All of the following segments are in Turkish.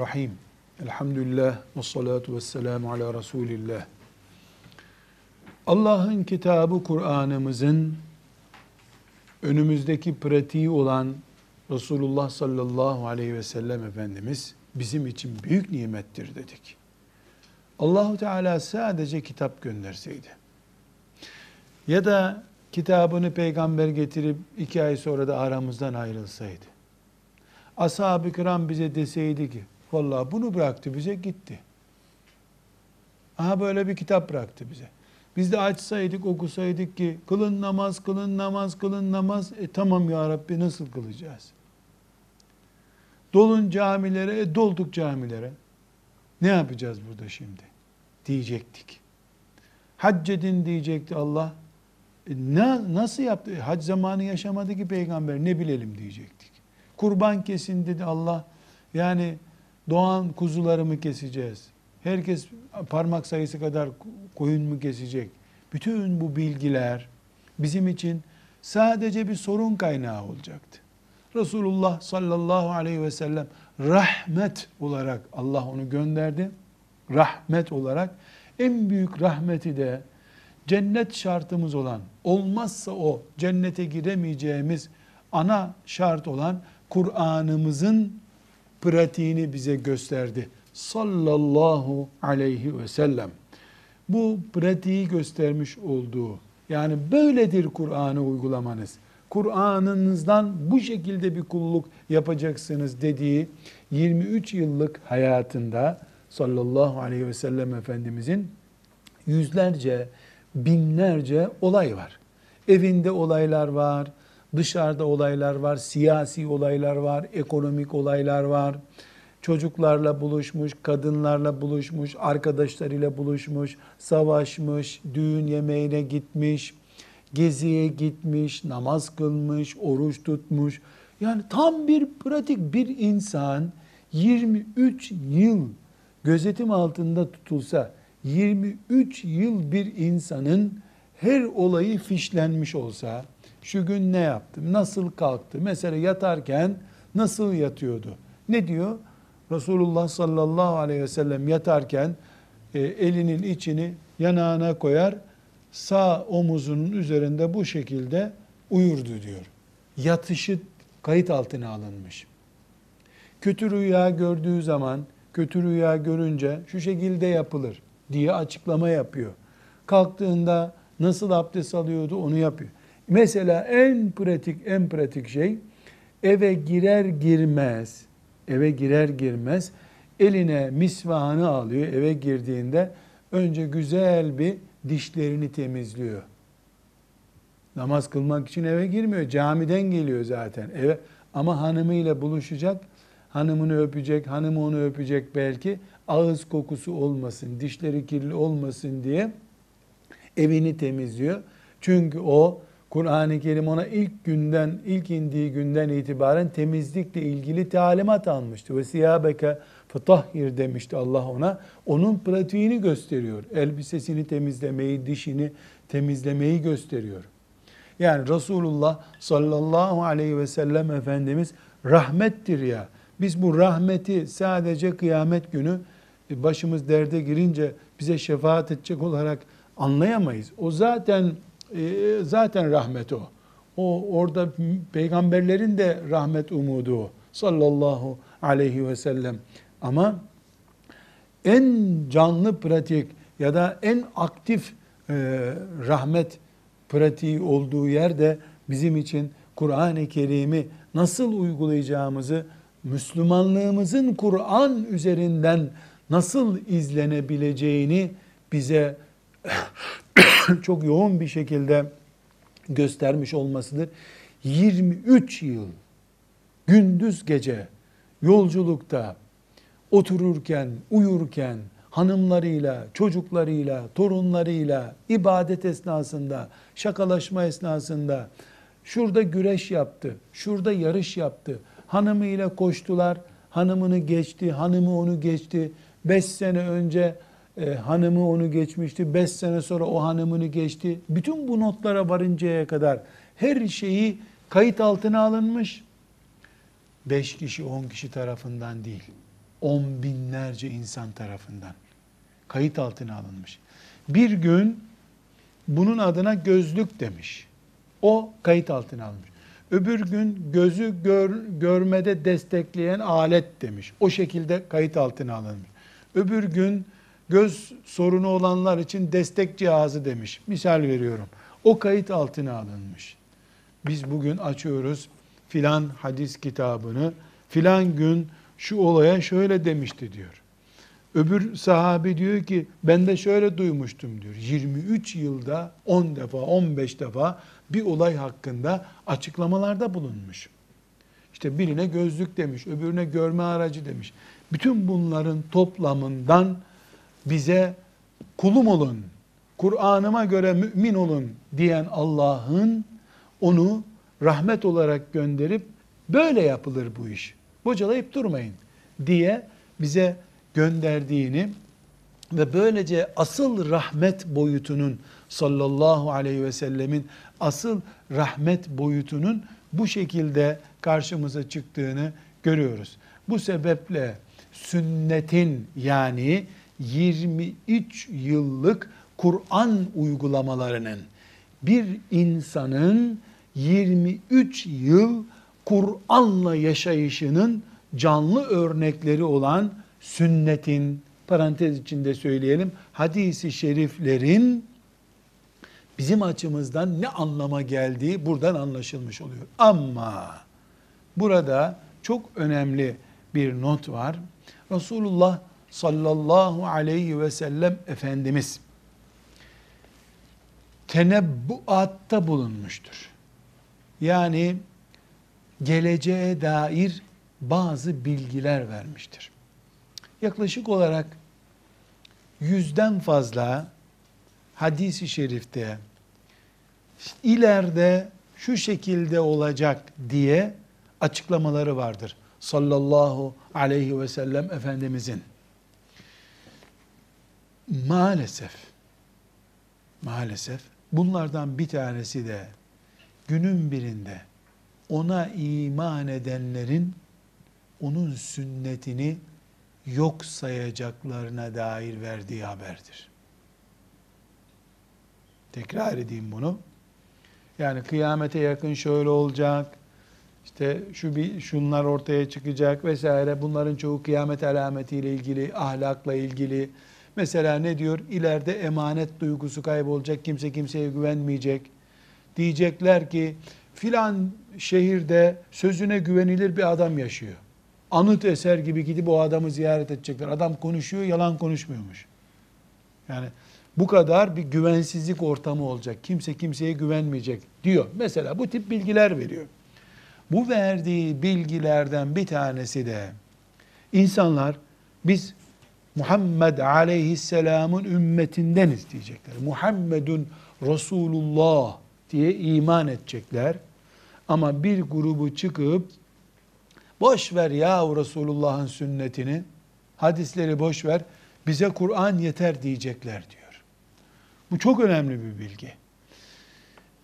Bismillahirrahmanirrahim. Elhamdülillah ve salatu ve selamu ala Resulillah. Allah'ın kitabı Kur'an'ımızın önümüzdeki pratiği olan Resulullah sallallahu aleyhi ve sellem Efendimiz bizim için büyük nimettir dedik. Allahu Teala sadece kitap gönderseydi ya da kitabını peygamber getirip iki ay sonra da aramızdan ayrılsaydı ashab-ı kiram bize deseydi ki vallahi bunu bıraktı bize gitti. Aha böyle bir kitap bıraktı bize. Biz de açsaydık okusaydık ki kılın namaz kılın namaz kılın namaz e tamam ya Rabbi nasıl kılacağız? Dolun camilere e dolduk camilere. Ne yapacağız burada şimdi? Diyecektik. Hac edin diyecekti Allah. E, ne, nasıl yaptı? Hac zamanı yaşamadı ki peygamber ne bilelim diyecektik. Kurban kesin dedi Allah. Yani doğan kuzularımı keseceğiz. Herkes parmak sayısı kadar koyun mu kesecek? Bütün bu bilgiler bizim için sadece bir sorun kaynağı olacaktı. Resulullah sallallahu aleyhi ve sellem rahmet olarak Allah onu gönderdi. Rahmet olarak en büyük rahmeti de cennet şartımız olan olmazsa o cennete giremeyeceğimiz ana şart olan Kur'an'ımızın pratiğini bize gösterdi. Sallallahu aleyhi ve sellem. Bu pratiği göstermiş olduğu, yani böyledir Kur'an'ı uygulamanız. Kur'an'ınızdan bu şekilde bir kulluk yapacaksınız dediği 23 yıllık hayatında sallallahu aleyhi ve sellem Efendimizin yüzlerce, binlerce olay var. Evinde olaylar var, Dışarıda olaylar var, siyasi olaylar var, ekonomik olaylar var. Çocuklarla buluşmuş, kadınlarla buluşmuş, arkadaşlarıyla buluşmuş, savaşmış, düğün yemeğine gitmiş, geziye gitmiş, namaz kılmış, oruç tutmuş. Yani tam bir pratik bir insan 23 yıl gözetim altında tutulsa 23 yıl bir insanın her olayı fişlenmiş olsa şu gün ne yaptım? Nasıl kalktı? Mesela yatarken nasıl yatıyordu? Ne diyor? Resulullah sallallahu aleyhi ve sellem yatarken e, elinin içini yanağına koyar, sağ omuzunun üzerinde bu şekilde uyurdu diyor. Yatışı kayıt altına alınmış. Kötü rüya gördüğü zaman, kötü rüya görünce şu şekilde yapılır diye açıklama yapıyor. Kalktığında nasıl abdest alıyordu onu yapıyor. Mesela en pratik en pratik şey eve girer girmez eve girer girmez eline misvahını alıyor eve girdiğinde önce güzel bir dişlerini temizliyor. Namaz kılmak için eve girmiyor. Camiden geliyor zaten. Eve ama hanımıyla buluşacak. Hanımını öpecek, hanımı onu öpecek belki. Ağız kokusu olmasın, dişleri kirli olmasın diye evini temizliyor. Çünkü o Kur'an-ı Kerim ona ilk günden, ilk indiği günden itibaren temizlikle ilgili talimat almıştı. Ve siyabeke fetahhir demişti Allah ona. Onun pratiğini gösteriyor. Elbisesini temizlemeyi, dişini temizlemeyi gösteriyor. Yani Resulullah sallallahu aleyhi ve sellem Efendimiz rahmettir ya. Biz bu rahmeti sadece kıyamet günü başımız derde girince bize şefaat edecek olarak anlayamayız. O zaten e, zaten rahmet o. O orada peygamberlerin de rahmet umudu o. Sallallahu aleyhi ve sellem. Ama en canlı pratik ya da en aktif e, rahmet pratiği olduğu yerde bizim için Kur'an-ı Kerim'i nasıl uygulayacağımızı, Müslümanlığımızın Kur'an üzerinden nasıl izlenebileceğini bize çok yoğun bir şekilde göstermiş olmasıdır. 23 yıl gündüz gece yolculukta otururken, uyurken, hanımlarıyla, çocuklarıyla, torunlarıyla, ibadet esnasında, şakalaşma esnasında, şurada güreş yaptı, şurada yarış yaptı, hanımıyla koştular, hanımını geçti, hanımı onu geçti, beş sene önce e, hanımı onu geçmişti. Beş sene sonra o hanımını geçti. Bütün bu notlara varıncaya kadar her şeyi kayıt altına alınmış. beş kişi, on kişi tarafından değil, on binlerce insan tarafından kayıt altına alınmış. Bir gün bunun adına gözlük demiş. O kayıt altına almış. Öbür gün gözü gör, görmede destekleyen alet demiş. O şekilde kayıt altına alınmış. Öbür gün göz sorunu olanlar için destek cihazı demiş. Misal veriyorum. O kayıt altına alınmış. Biz bugün açıyoruz filan hadis kitabını. Filan gün şu olaya şöyle demişti diyor. Öbür sahabi diyor ki ben de şöyle duymuştum diyor. 23 yılda 10 defa 15 defa bir olay hakkında açıklamalarda bulunmuş. İşte birine gözlük demiş, öbürüne görme aracı demiş. Bütün bunların toplamından bize kulum olun, Kur'an'ıma göre mümin olun diyen Allah'ın onu rahmet olarak gönderip böyle yapılır bu iş. Bocalayıp durmayın diye bize gönderdiğini ve böylece asıl rahmet boyutunun sallallahu aleyhi ve sellemin asıl rahmet boyutunun bu şekilde karşımıza çıktığını görüyoruz. Bu sebeple sünnetin yani 23 yıllık Kur'an uygulamalarının bir insanın 23 yıl Kur'an'la yaşayışının canlı örnekleri olan sünnetin parantez içinde söyleyelim hadisi şeriflerin bizim açımızdan ne anlama geldiği buradan anlaşılmış oluyor. Ama burada çok önemli bir not var. Resulullah sallallahu aleyhi ve sellem Efendimiz tenebbuatta bulunmuştur. Yani geleceğe dair bazı bilgiler vermiştir. Yaklaşık olarak yüzden fazla hadisi şerifte ileride şu şekilde olacak diye açıklamaları vardır. Sallallahu aleyhi ve sellem Efendimizin. Maalesef, maalesef bunlardan bir tanesi de günün birinde ona iman edenlerin onun sünnetini yok sayacaklarına dair verdiği haberdir. Tekrar edeyim bunu. Yani kıyamete yakın şöyle olacak. İşte şu bir şunlar ortaya çıkacak vesaire. Bunların çoğu kıyamet alametiyle ilgili, ahlakla ilgili. Mesela ne diyor? İleride emanet duygusu kaybolacak. Kimse kimseye güvenmeyecek. Diyecekler ki filan şehirde sözüne güvenilir bir adam yaşıyor. Anıt eser gibi gidip o adamı ziyaret edecekler. Adam konuşuyor, yalan konuşmuyormuş. Yani bu kadar bir güvensizlik ortamı olacak. Kimse kimseye güvenmeyecek diyor. Mesela bu tip bilgiler veriyor. Bu verdiği bilgilerden bir tanesi de insanlar biz Muhammed aleyhisselamın ümmetindeniz diyecekler. Muhammedun Resulullah diye iman edecekler. Ama bir grubu çıkıp boş ver ya Resulullah'ın sünnetini, hadisleri boş ver, bize Kur'an yeter diyecekler diyor. Bu çok önemli bir bilgi.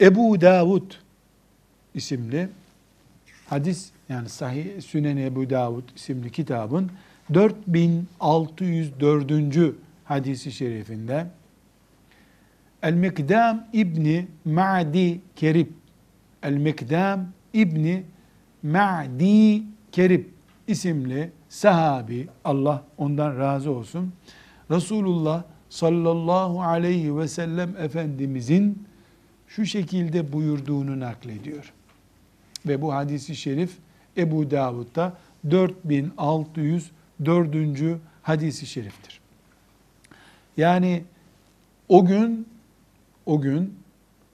Ebu Davud isimli hadis yani Sahih Sünen Ebu Davud isimli kitabın 4604. hadisi şerifinde El-Mikdam İbni Ma'di Kerib El-Mikdam İbni Ma'di Kerib isimli sahabi Allah ondan razı olsun. Resulullah sallallahu aleyhi ve sellem Efendimizin şu şekilde buyurduğunu naklediyor. Ve bu hadisi şerif Ebu Davud'da 4604. hadisi şeriftir. Yani o gün o gün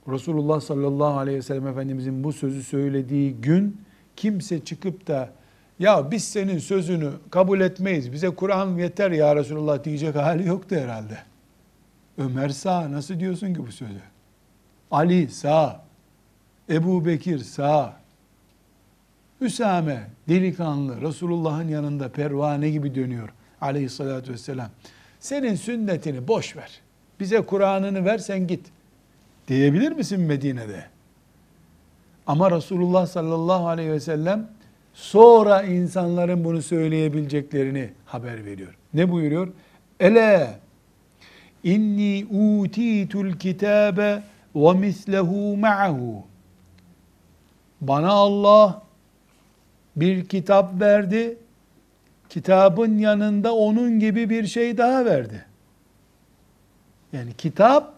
Resulullah sallallahu aleyhi ve sellem Efendimizin bu sözü söylediği gün kimse çıkıp da ya biz senin sözünü kabul etmeyiz, bize Kur'an yeter ya Resulullah diyecek hali yoktu herhalde. Ömer sağ, nasıl diyorsun ki bu sözü? Ali sağ, Ebu Bekir sağ, Üsame delikanlı Resulullah'ın yanında pervane gibi dönüyor aleyhissalatü vesselam. Senin sünnetini boş ver. Bize Kur'an'ını ver sen git. Diyebilir misin Medine'de? Ama Resulullah sallallahu aleyhi ve sellem Sonra insanların bunu söyleyebileceklerini haber veriyor. Ne buyuruyor? Ele inni utitul kitabe ve mislehu ma'ahu. Bana Allah bir kitap verdi. Kitabın yanında onun gibi bir şey daha verdi. Yani kitap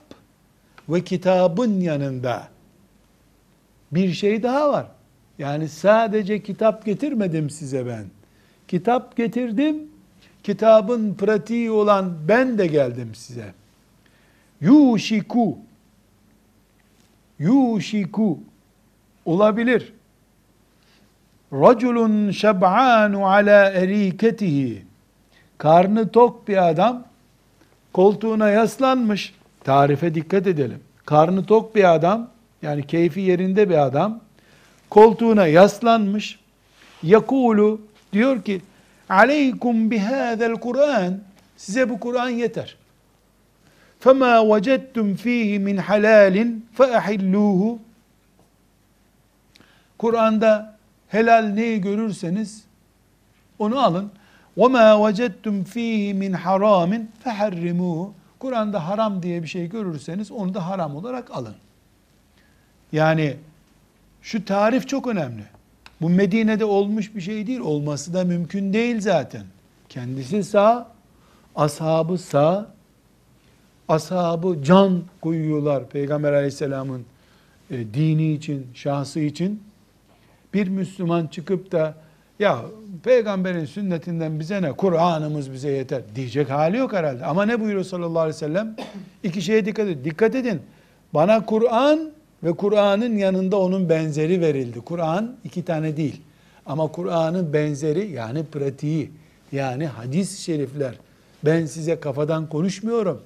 ve kitabın yanında bir şey daha var. Yani sadece kitap getirmedim size ben. Kitap getirdim. Kitabın pratiği olan ben de geldim size. Yuşiku Yuşiku olabilir. Raculun şeb'anu ala eriketihi karnı tok bir adam koltuğuna yaslanmış. Tarife dikkat edelim. Karnı tok bir adam yani keyfi yerinde bir adam koltuğuna yaslanmış. Yakulu diyor ki aleykum bihâzel Kur'an size bu Kur'an yeter. فَمَا وَجَدْتُمْ ف۪يهِ مِنْ حَلَالٍ فَاَحِلُّوهُ Kur'an'da helal neyi görürseniz onu alın. وَمَا وَجَدْتُمْ ف۪يهِ مِنْ حَرَامٍ فَحَرِّمُوهُ Kur'an'da haram diye bir şey görürseniz onu da haram olarak alın. Yani şu tarif çok önemli. Bu Medine'de olmuş bir şey değil. Olması da mümkün değil zaten. Kendisi sağ, ashabı sağ, ashabı can koyuyorlar Peygamber aleyhisselamın e, dini için, şahsı için. Bir Müslüman çıkıp da ya peygamberin sünnetinden bize ne, Kur'an'ımız bize yeter diyecek hali yok herhalde. Ama ne buyuruyor sallallahu aleyhi ve sellem? İki şeye dikkat edin. Dikkat edin. Bana Kur'an ve Kur'an'ın yanında onun benzeri verildi. Kur'an iki tane değil. Ama Kur'an'ın benzeri yani pratiği yani hadis-i şerifler. Ben size kafadan konuşmuyorum.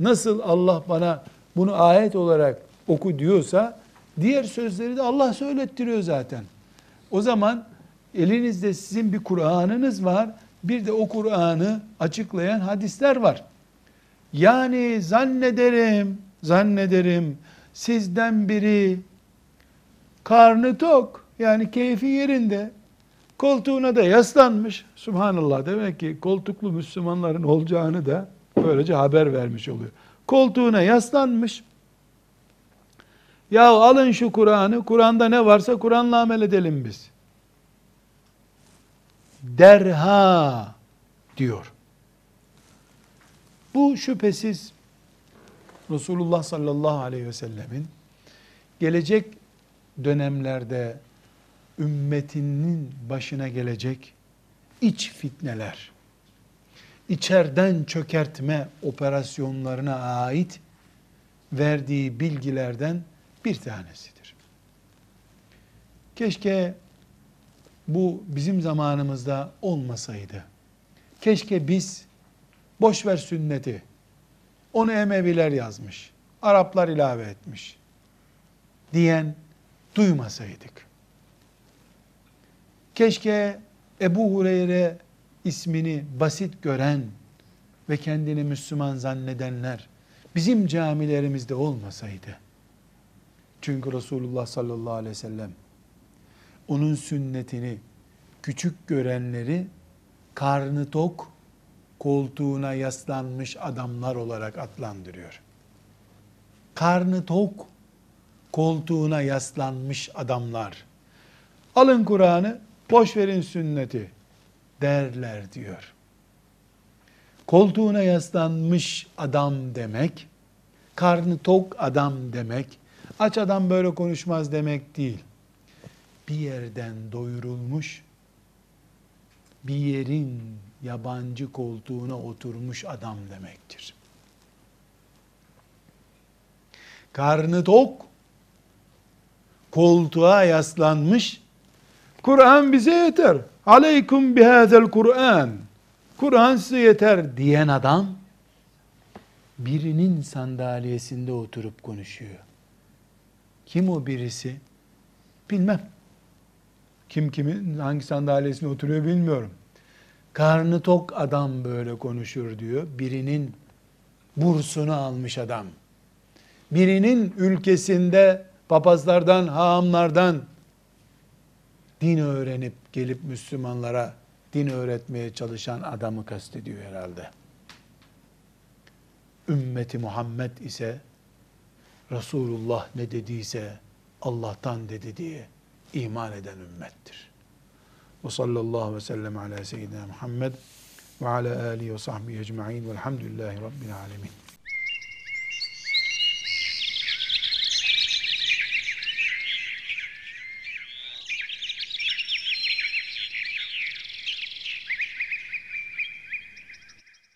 Nasıl Allah bana bunu ayet olarak oku diyorsa diğer sözleri de Allah söylettiriyor zaten. O zaman elinizde sizin bir Kur'an'ınız var. Bir de o Kur'an'ı açıklayan hadisler var. Yani zannederim, zannederim sizden biri karnı tok yani keyfi yerinde koltuğuna da yaslanmış. Subhanallah demek ki koltuklu Müslümanların olacağını da böylece haber vermiş oluyor. Koltuğuna yaslanmış. Ya alın şu Kur'an'ı, Kur'an'da ne varsa Kur'an'la amel edelim biz. Derha diyor. Bu şüphesiz Resulullah sallallahu aleyhi ve sellemin gelecek dönemlerde ümmetinin başına gelecek iç fitneler, içerden çökertme operasyonlarına ait verdiği bilgilerden bir tanesidir. Keşke bu bizim zamanımızda olmasaydı. Keşke biz boş ver sünneti. Onu Emeviler yazmış. Araplar ilave etmiş. Diyen duymasaydık. Keşke Ebu Hureyre ismini basit gören ve kendini Müslüman zannedenler bizim camilerimizde olmasaydı. Çünkü Resulullah sallallahu aleyhi ve sellem onun sünnetini küçük görenleri karnı tok, koltuğuna yaslanmış adamlar olarak adlandırıyor. Karnı tok, koltuğuna yaslanmış adamlar. Alın Kur'an'ı, boş verin sünneti derler diyor. Koltuğuna yaslanmış adam demek, karnı tok adam demek, aç adam böyle konuşmaz demek değil. Bir yerden doyurulmuş, bir yerin yabancı koltuğuna oturmuş adam demektir. Karnı tok, koltuğa yaslanmış, Kur'an bize yeter. Aleykum bihazel Kur'an. Kur'an size yeter diyen adam birinin sandalyesinde oturup konuşuyor. Kim o birisi? Bilmem. Kim kimin hangi sandalyesinde oturuyor bilmiyorum. Karnı tok adam böyle konuşur diyor. Birinin bursunu almış adam. Birinin ülkesinde papazlardan, haamlardan din öğrenip gelip Müslümanlara din öğretmeye çalışan adamı kastediyor herhalde. Ümmeti Muhammed ise Resulullah ne dediyse Allah'tan dedi diye iman eden ümmettir. Ve sallallahu ve sellem ala seyyidina Muhammed ve ala alihi ve sahbihi ecma'in velhamdülillahi rabbil alemin.